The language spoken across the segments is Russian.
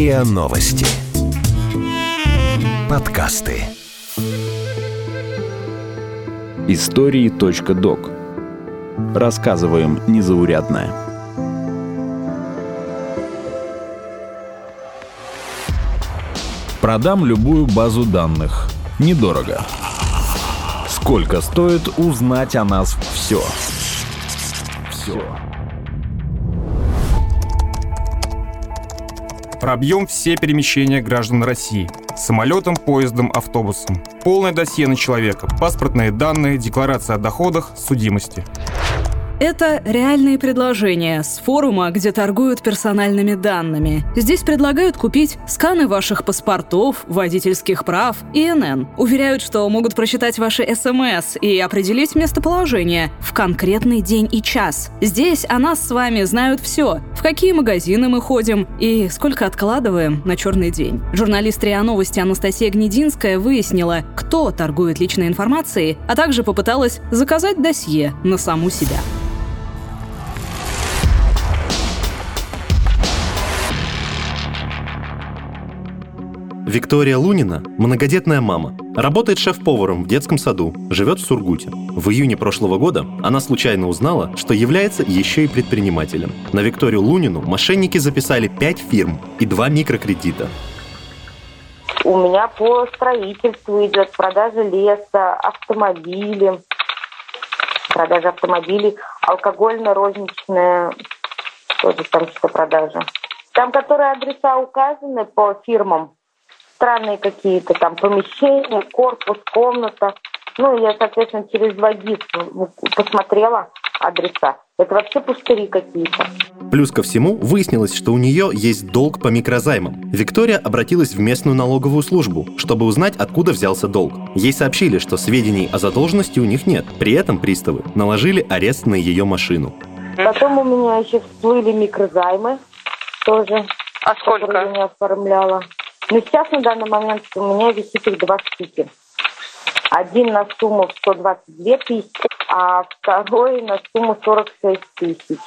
РИА Новости. Подкасты. Истории.док. Рассказываем незаурядное. Продам любую базу данных. Недорого. Сколько стоит узнать о нас все? Все. Пробьем все перемещения граждан России. Самолетом, поездом, автобусом. Полное досье на человека, паспортные данные, декларация о доходах, судимости. Это реальные предложения с форума, где торгуют персональными данными. Здесь предлагают купить сканы ваших паспортов, водительских прав и НН. Уверяют, что могут прочитать ваши СМС и определить местоположение в конкретный день и час. Здесь о нас с вами знают все. В какие магазины мы ходим и сколько откладываем на черный день. Журналист РИА Новости Анастасия Гнединская выяснила, кто торгует личной информацией, а также попыталась заказать досье на саму себя. Виктория Лунина – многодетная мама. Работает шеф-поваром в детском саду, живет в Сургуте. В июне прошлого года она случайно узнала, что является еще и предпринимателем. На Викторию Лунину мошенники записали 5 фирм и 2 микрокредита. У меня по строительству идет продажа леса, автомобили, продажа автомобилей, алкогольно-розничная, тоже там что продажа. Там, которые адреса указаны по фирмам, странные какие-то там помещения, корпус, комната. Ну, я, соответственно, через Вагис посмотрела адреса. Это вообще пустыри какие-то. Плюс ко всему, выяснилось, что у нее есть долг по микрозаймам. Виктория обратилась в местную налоговую службу, чтобы узнать, откуда взялся долг. Ей сообщили, что сведений о задолженности у них нет. При этом приставы наложили арест на ее машину. Потом у меня еще всплыли микрозаймы тоже. А сколько? Я оформляла. Но сейчас на данный момент у меня висит их два штуки. Один на сумму 122 тысячи, а второй на сумму 46 тысяч.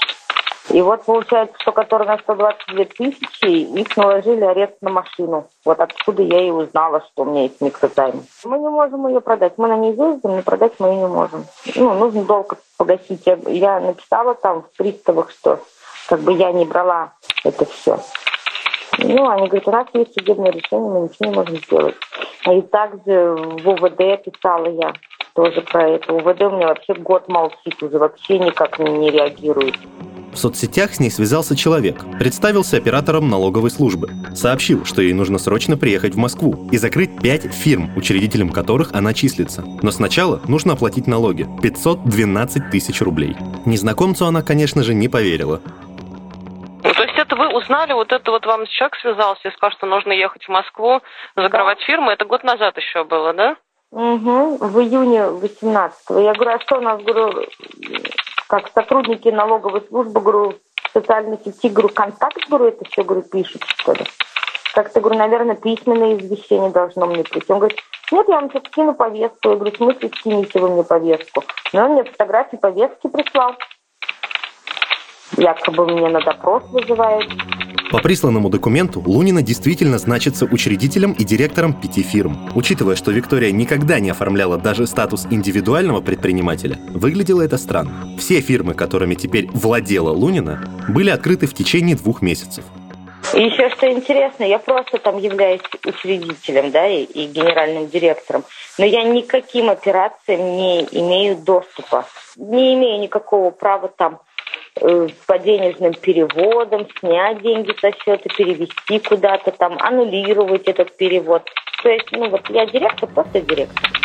И вот получается, что который на 122 тысячи, их наложили арест на машину. Вот откуда я и узнала, что у меня есть микрозайм. Мы не можем ее продать. Мы на ней ездим, но продать мы ее не можем. Ну, нужно долго погасить. Я, я написала там в приставах, что как бы я не брала это все. Ну, они говорят, у нас есть судебное решение, мы ничего не можем сделать. И также в УВД писала я тоже про это. УВД у меня вообще год молчит уже, вообще никак не реагирует. В соцсетях с ней связался человек, представился оператором налоговой службы, сообщил, что ей нужно срочно приехать в Москву и закрыть пять фирм, учредителем которых она числится. Но сначала нужно оплатить налоги – 512 тысяч рублей. Незнакомцу она, конечно же, не поверила это вы узнали, вот это вот вам человек связался и сказал, что нужно ехать в Москву, закрывать да. фирму. Это год назад еще было, да? Угу, в июне 18-го. Я говорю, а что у нас, говорю, как сотрудники налоговой службы, говорю, в социальной сети, говорю, контакт, говорю, это все, говорю, пишут, что ли? Как-то, говорю, наверное, письменное извещение должно мне прийти. Он говорит, нет, я вам сейчас скину повестку. Я говорю, в смысле скините вы мне повестку? Но он мне фотографии повестки прислал якобы меня на допрос вызывают. По присланному документу Лунина действительно значится учредителем и директором пяти фирм. Учитывая, что Виктория никогда не оформляла даже статус индивидуального предпринимателя, выглядело это странно. Все фирмы, которыми теперь владела Лунина, были открыты в течение двух месяцев. И еще что интересно, я просто там являюсь учредителем, да, и, и генеральным директором, но я никаким операциям не имею доступа, не имею никакого права там по денежным переводам, снять деньги со счета, перевести куда-то там, аннулировать этот перевод. То есть, ну вот я директор, просто директор.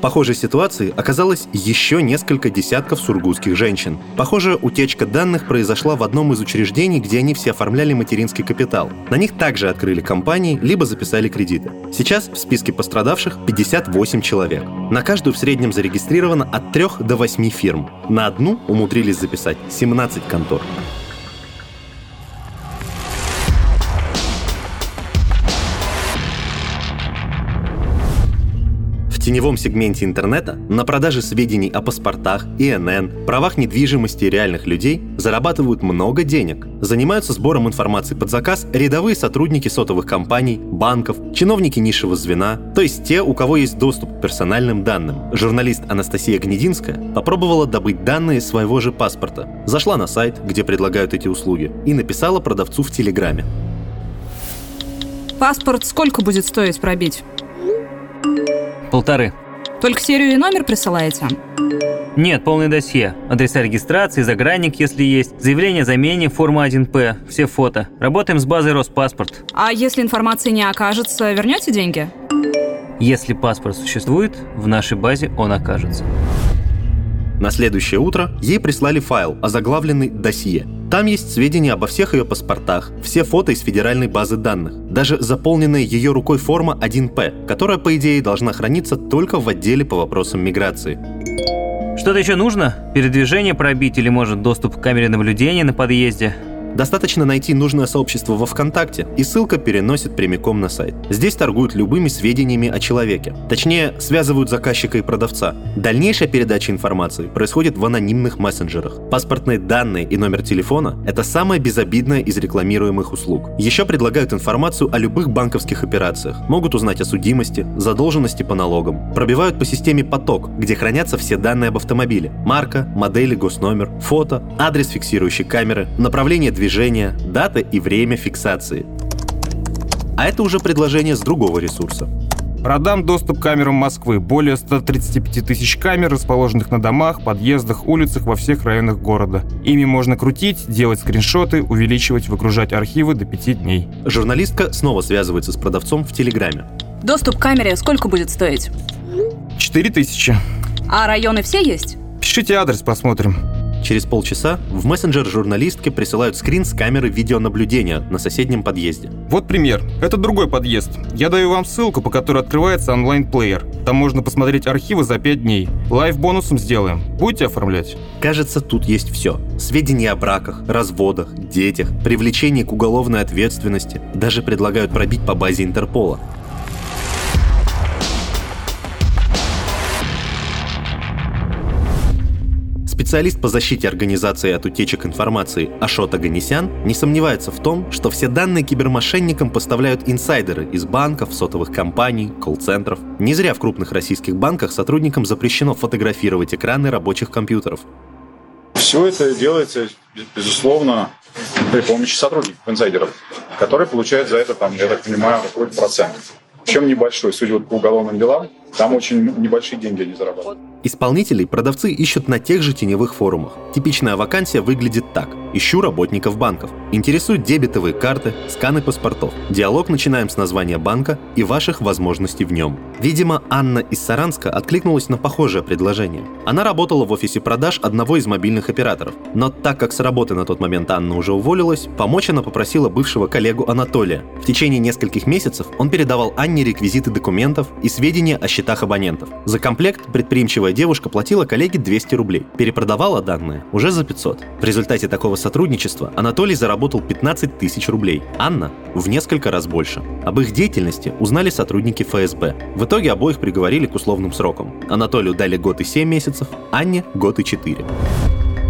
Похожей ситуации оказалось еще несколько десятков сургутских женщин. Похожая утечка данных произошла в одном из учреждений, где они все оформляли материнский капитал. На них также открыли компании, либо записали кредиты. Сейчас в списке пострадавших 58 человек. На каждую в среднем зарегистрировано от 3 до 8 фирм. На одну умудрились записать 17 контор. Теневом сегменте интернета на продаже сведений о паспортах, ИНН, правах недвижимости реальных людей зарабатывают много денег. Занимаются сбором информации под заказ рядовые сотрудники сотовых компаний, банков, чиновники низшего звена, то есть те, у кого есть доступ к персональным данным. Журналист Анастасия Гнединская попробовала добыть данные своего же паспорта. Зашла на сайт, где предлагают эти услуги, и написала продавцу в Телеграме. Паспорт сколько будет стоить пробить? Полторы. Только серию и номер присылаете? Нет, полное досье. Адреса регистрации, загранник, если есть, заявление о замене, форма 1П, все фото. Работаем с базой Роспаспорт. А если информации не окажется, вернете деньги? Если паспорт существует, в нашей базе он окажется. На следующее утро ей прислали файл, озаглавленный «Досье». Там есть сведения обо всех ее паспортах, все фото из федеральной базы данных, даже заполненная ее рукой форма 1П, которая, по идее, должна храниться только в отделе по вопросам миграции. Что-то еще нужно? Передвижение пробить или, может, доступ к камере наблюдения на подъезде? Достаточно найти нужное сообщество во ВКонтакте, и ссылка переносит прямиком на сайт. Здесь торгуют любыми сведениями о человеке. Точнее, связывают заказчика и продавца. Дальнейшая передача информации происходит в анонимных мессенджерах. Паспортные данные и номер телефона – это самое безобидное из рекламируемых услуг. Еще предлагают информацию о любых банковских операциях. Могут узнать о судимости, задолженности по налогам. Пробивают по системе поток, где хранятся все данные об автомобиле. Марка, модели, госномер, фото, адрес фиксирующей камеры, направление движения дата и время фиксации. А это уже предложение с другого ресурса. Продам доступ к камерам Москвы. Более 135 тысяч камер, расположенных на домах, подъездах, улицах во всех районах города. Ими можно крутить, делать скриншоты, увеличивать, выгружать архивы до 5 дней. Журналистка снова связывается с продавцом в Телеграме. Доступ к камере сколько будет стоить? 4 тысячи. А районы все есть? Пишите адрес, посмотрим. Через полчаса в мессенджер журналистке присылают скрин с камеры видеонаблюдения на соседнем подъезде. Вот пример. Это другой подъезд. Я даю вам ссылку, по которой открывается онлайн-плеер. Там можно посмотреть архивы за 5 дней. Лайв бонусом сделаем. Будете оформлять? Кажется, тут есть все. Сведения о браках, разводах, детях, привлечении к уголовной ответственности. Даже предлагают пробить по базе Интерпола. Специалист по защите организации от утечек информации Ашот Аганесян не сомневается в том, что все данные кибермошенникам поставляют инсайдеры из банков, сотовых компаний, колл-центров. Не зря в крупных российских банках сотрудникам запрещено фотографировать экраны рабочих компьютеров. Все это делается, безусловно, при помощи сотрудников, инсайдеров, которые получают за это, там, я так понимаю, какой-то процент. Причем небольшой, судя по уголовным делам, там очень небольшие деньги они зарабатывают. Исполнителей продавцы ищут на тех же теневых форумах. Типичная вакансия выглядит так. Ищу работников банков. Интересуют дебетовые карты, сканы паспортов. Диалог начинаем с названия банка и ваших возможностей в нем. Видимо, Анна из Саранска откликнулась на похожее предложение. Она работала в офисе продаж одного из мобильных операторов. Но так как с работы на тот момент Анна уже уволилась, помочь она попросила бывшего коллегу Анатолия. В течение нескольких месяцев он передавал Анне реквизиты документов и сведения о счетах абонентов. За комплект предприимчивая девушка платила коллеге 200 рублей. Перепродавала данные уже за 500. В результате такого сотрудничества Анатолий заработал 15 тысяч рублей. Анна в несколько раз больше. Об их деятельности узнали сотрудники ФСБ. В итоге обоих приговорили к условным срокам. Анатолию дали год и 7 месяцев, Анне год и 4.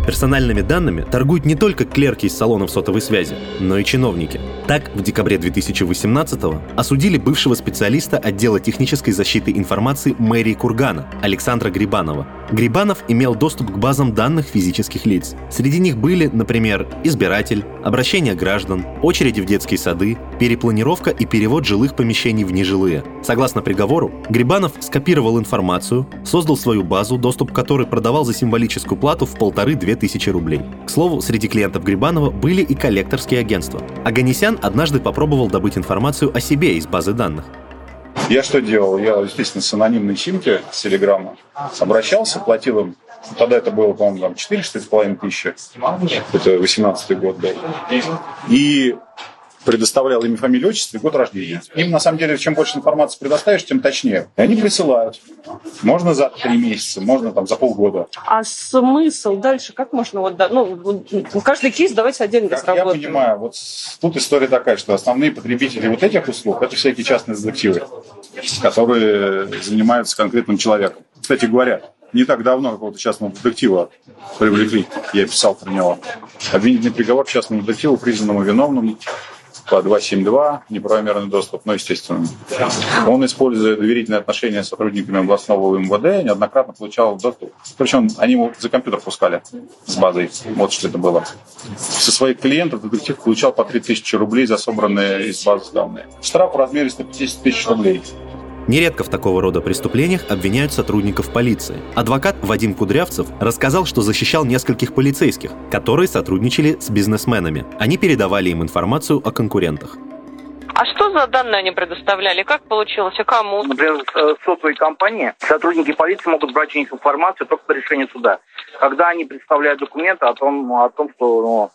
Персональными данными торгуют не только клерки из салонов сотовой связи, но и чиновники. Так, в декабре 2018-го осудили бывшего специалиста отдела технической защиты информации мэрии Кургана Александра Грибанова. Грибанов имел доступ к базам данных физических лиц. Среди них были, например, избиратель, обращение граждан, очереди в детские сады, перепланировка и перевод жилых помещений в нежилые. Согласно приговору, Грибанов скопировал информацию, создал свою базу, доступ к которой продавал за символическую плату в полторы-две тысячи рублей. К слову, среди клиентов Грибанова были и коллекторские агентства. Аганесян однажды попробовал добыть информацию о себе из базы данных. Я что делал? Я, естественно, с анонимной симки с Телеграма обращался, платил им Тогда это было, по-моему, там 4 4,5 тысячи. Это 18 год был. И предоставлял имя, фамилию, отчество и год рождения. Им, на самом деле, чем больше информации предоставишь, тем точнее. И они присылают. Можно за три месяца, можно там за полгода. А смысл дальше? Как можно вот, ну, каждый кейс давайте отдельно Как я понимаю, вот тут история такая, что основные потребители вот этих услуг – это всякие частные детективы, которые занимаются конкретным человеком. Кстати говоря, не так давно какого-то частного детектива привлекли, я писал про него. Обвинительный приговор частному детективу, признанному виновным по 272, неправомерный доступ, ну, естественно. Он, используя доверительные отношения с сотрудниками областного МВД, неоднократно получал доступ. Причем они ему за компьютер пускали с базой. Вот что это было. Со своих клиентов детектив получал по 3000 рублей за собранные из базы данные. Штраф в размере 150 тысяч рублей. Нередко в такого рода преступлениях обвиняют сотрудников полиции. Адвокат Вадим Кудрявцев рассказал, что защищал нескольких полицейских, которые сотрудничали с бизнесменами. Они передавали им информацию о конкурентах. А что за данные они предоставляли? Как получилось? И кому? Например, э, сотовые компании, сотрудники полиции могут брать у них информацию только по решению суда. Когда они представляют документы о том, о том что ну,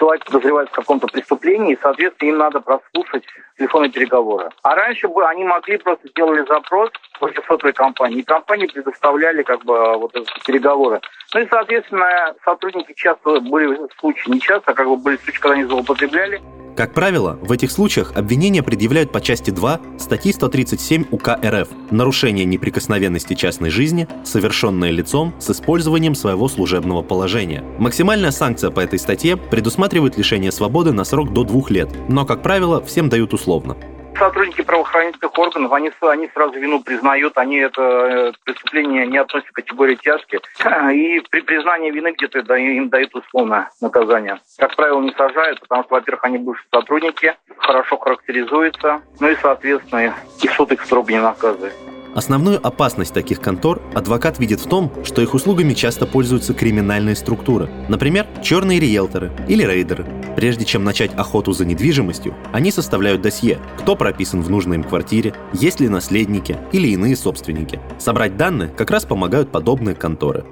человек подозревает в каком-то преступлении, и, соответственно, им надо прослушать телефонные переговоры. А раньше бы они могли просто сделали запрос против сотовой компании, и компании предоставляли как бы вот эти переговоры. Ну и, соответственно, сотрудники часто были случаи, не часто, а как бы были случаи, когда они злоупотребляли, как правило, в этих случаях обвинения предъявляют по части 2 статьи 137 УК РФ «Нарушение неприкосновенности частной жизни, совершенное лицом с использованием своего служебного положения». Максимальная санкция по этой статье предусматривает лишение свободы на срок до двух лет, но, как правило, всем дают условно сотрудники правоохранительных органов, они, они сразу вину признают, они это э, преступление не относят к категории тяжкие. И при признании вины где-то им дают условное наказание. Как правило, не сажают, потому что, во-первых, они бывшие сотрудники, хорошо характеризуются, ну и, соответственно, и суд их строго не наказывает. Основную опасность таких контор адвокат видит в том, что их услугами часто пользуются криминальные структуры, например, черные риэлторы или рейдеры. Прежде чем начать охоту за недвижимостью, они составляют досье, кто прописан в нужной им квартире, есть ли наследники или иные собственники. Собрать данные как раз помогают подобные конторы.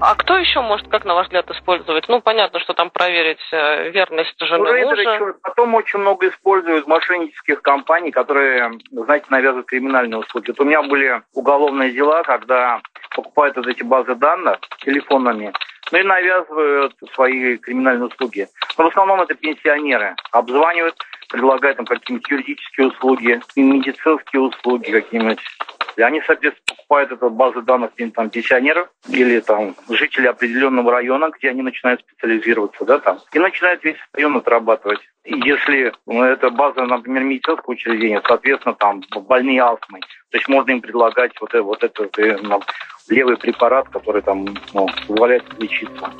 А кто еще может, как на ваш взгляд, использовать? Ну, понятно, что там проверить э, верность жены ну, мужа. Потом очень много используют мошеннических компаний, которые, знаете, навязывают криминальные услуги. Вот у меня были уголовные дела, когда покупают вот эти базы данных телефонами, ну и навязывают свои криминальные услуги. Но в основном это пенсионеры. Обзванивают, предлагают им какие-нибудь юридические услуги, медицинские услуги какие-нибудь. И они, соответственно, покупают эту базу данных там, пенсионеров или там жителей определенного района, где они начинают специализироваться, да, там, и начинают весь район отрабатывать. И если ну, это база, например, медицинского учреждения, соответственно, там больные астмой, то есть можно им предлагать вот, вот этот ну, левый препарат, который там ну, позволяет лечиться.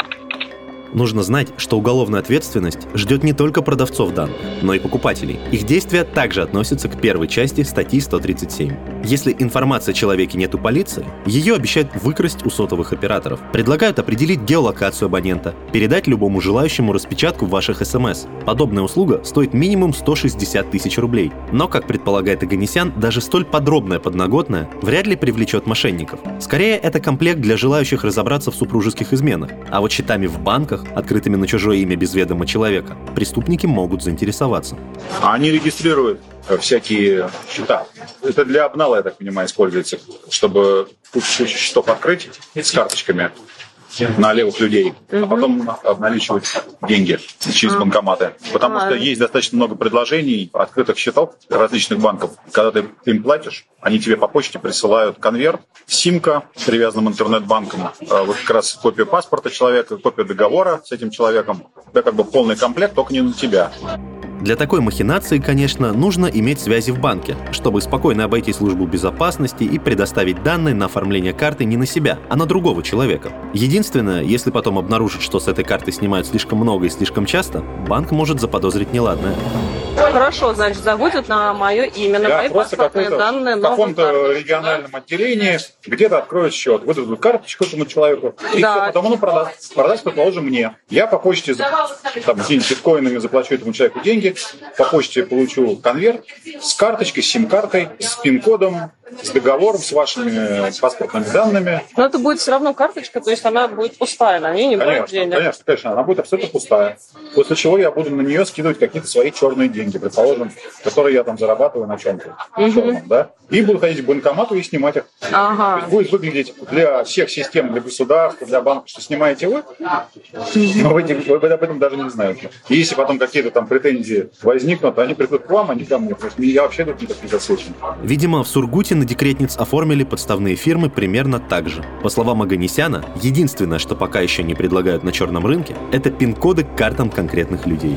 Нужно знать, что уголовная ответственность ждет не только продавцов данных, но и покупателей. Их действия также относятся к первой части статьи 137. Если информации о человеке нет у полиции, ее обещают выкрасть у сотовых операторов. Предлагают определить геолокацию абонента, передать любому желающему распечатку ваших смс. Подобная услуга стоит минимум 160 тысяч рублей. Но, как предполагает Аганесян, даже столь подробная подноготная вряд ли привлечет мошенников. Скорее, это комплект для желающих разобраться в супружеских изменах. А вот счетами в банках счетах, открытыми на чужое имя без ведома человека, преступники могут заинтересоваться. Они регистрируют э, всякие счета. Это для обнала, я так понимаю, используется, чтобы кучу счетов открыть с карточками на левых людей, а потом обналичивать деньги через банкоматы. Потому что есть достаточно много предложений, открытых счетов различных банков. Когда ты им платишь, они тебе по почте присылают конверт, симка с привязанным интернет-банком, а вот как раз копию паспорта человека, копию договора с этим человеком. Это как бы полный комплект, только не на тебя. Для такой махинации, конечно, нужно иметь связи в банке, чтобы спокойно обойти службу безопасности и предоставить данные на оформление карты не на себя, а на другого человека. Единственное, если потом обнаружат, что с этой карты снимают слишком много и слишком часто, банк может заподозрить неладное. Хорошо, значит, заводят на мое имя, на да, мои паспортные данные. В каком-то региональном да? отделении где-то откроют счет, выдадут карточку этому человеку, и да. все, потом он продаст. Продаст, предположим, мне. Я по почте там, биткоинами заплачу этому человеку деньги, по почте получу конверт с карточкой, сим-картой, с пин-кодом, с договором, с вашими паспортными данными. Но это будет все равно карточка, то есть она будет пустая, на ней не будет Конечно, денег. конечно, конечно, она будет абсолютно пустая. После чего я буду на нее скидывать какие-то свои черные деньги, предположим, которые я там зарабатываю на чем-то черном, да, и буду ходить к банкомату и снимать их. То Ага. есть будет выглядеть для всех систем, для государства, для банка, что снимаете вы, но вы, не- вы об этом даже не знаете. И если потом какие-то там претензии возникнут, они придут к вам, а не ко мне. Я вообще тут никак не засвечен. Видимо, в Сургуте на декретниц оформили подставные фирмы примерно так же. По словам Аганесяна, единственное, что пока еще не предлагают на черном рынке, это пин-коды к картам конкретных людей.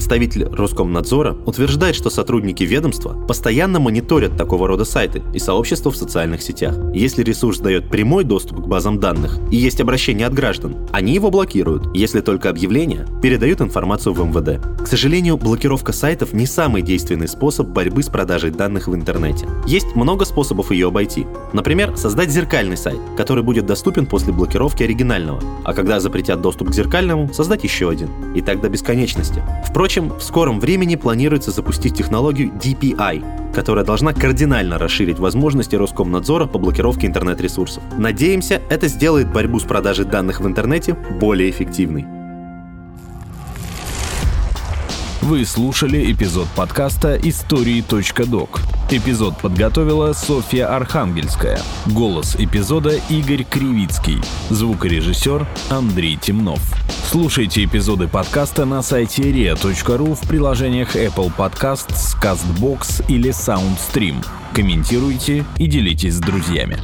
Представитель Роскомнадзора утверждает, что сотрудники ведомства постоянно мониторят такого рода сайты и сообщества в социальных сетях. Если ресурс дает прямой доступ к базам данных и есть обращение от граждан, они его блокируют. Если только объявления, передают информацию в МВД. К сожалению, блокировка сайтов не самый действенный способ борьбы с продажей данных в интернете. Есть много способов ее обойти. Например, создать зеркальный сайт, который будет доступен после блокировки оригинального, а когда запретят доступ к зеркальному, создать еще один. И так до бесконечности. Впрочем, в скором времени планируется запустить технологию DPI, которая должна кардинально расширить возможности Роскомнадзора по блокировке интернет-ресурсов. Надеемся, это сделает борьбу с продажей данных в интернете более эффективной. Вы слушали эпизод подкаста «Истории.док». Эпизод подготовила Софья Архангельская. Голос эпизода Игорь Кривицкий. Звукорежиссер Андрей Темнов. Слушайте эпизоды подкаста на сайте ria.ru в приложениях Apple Podcasts, CastBox или SoundStream. Комментируйте и делитесь с друзьями.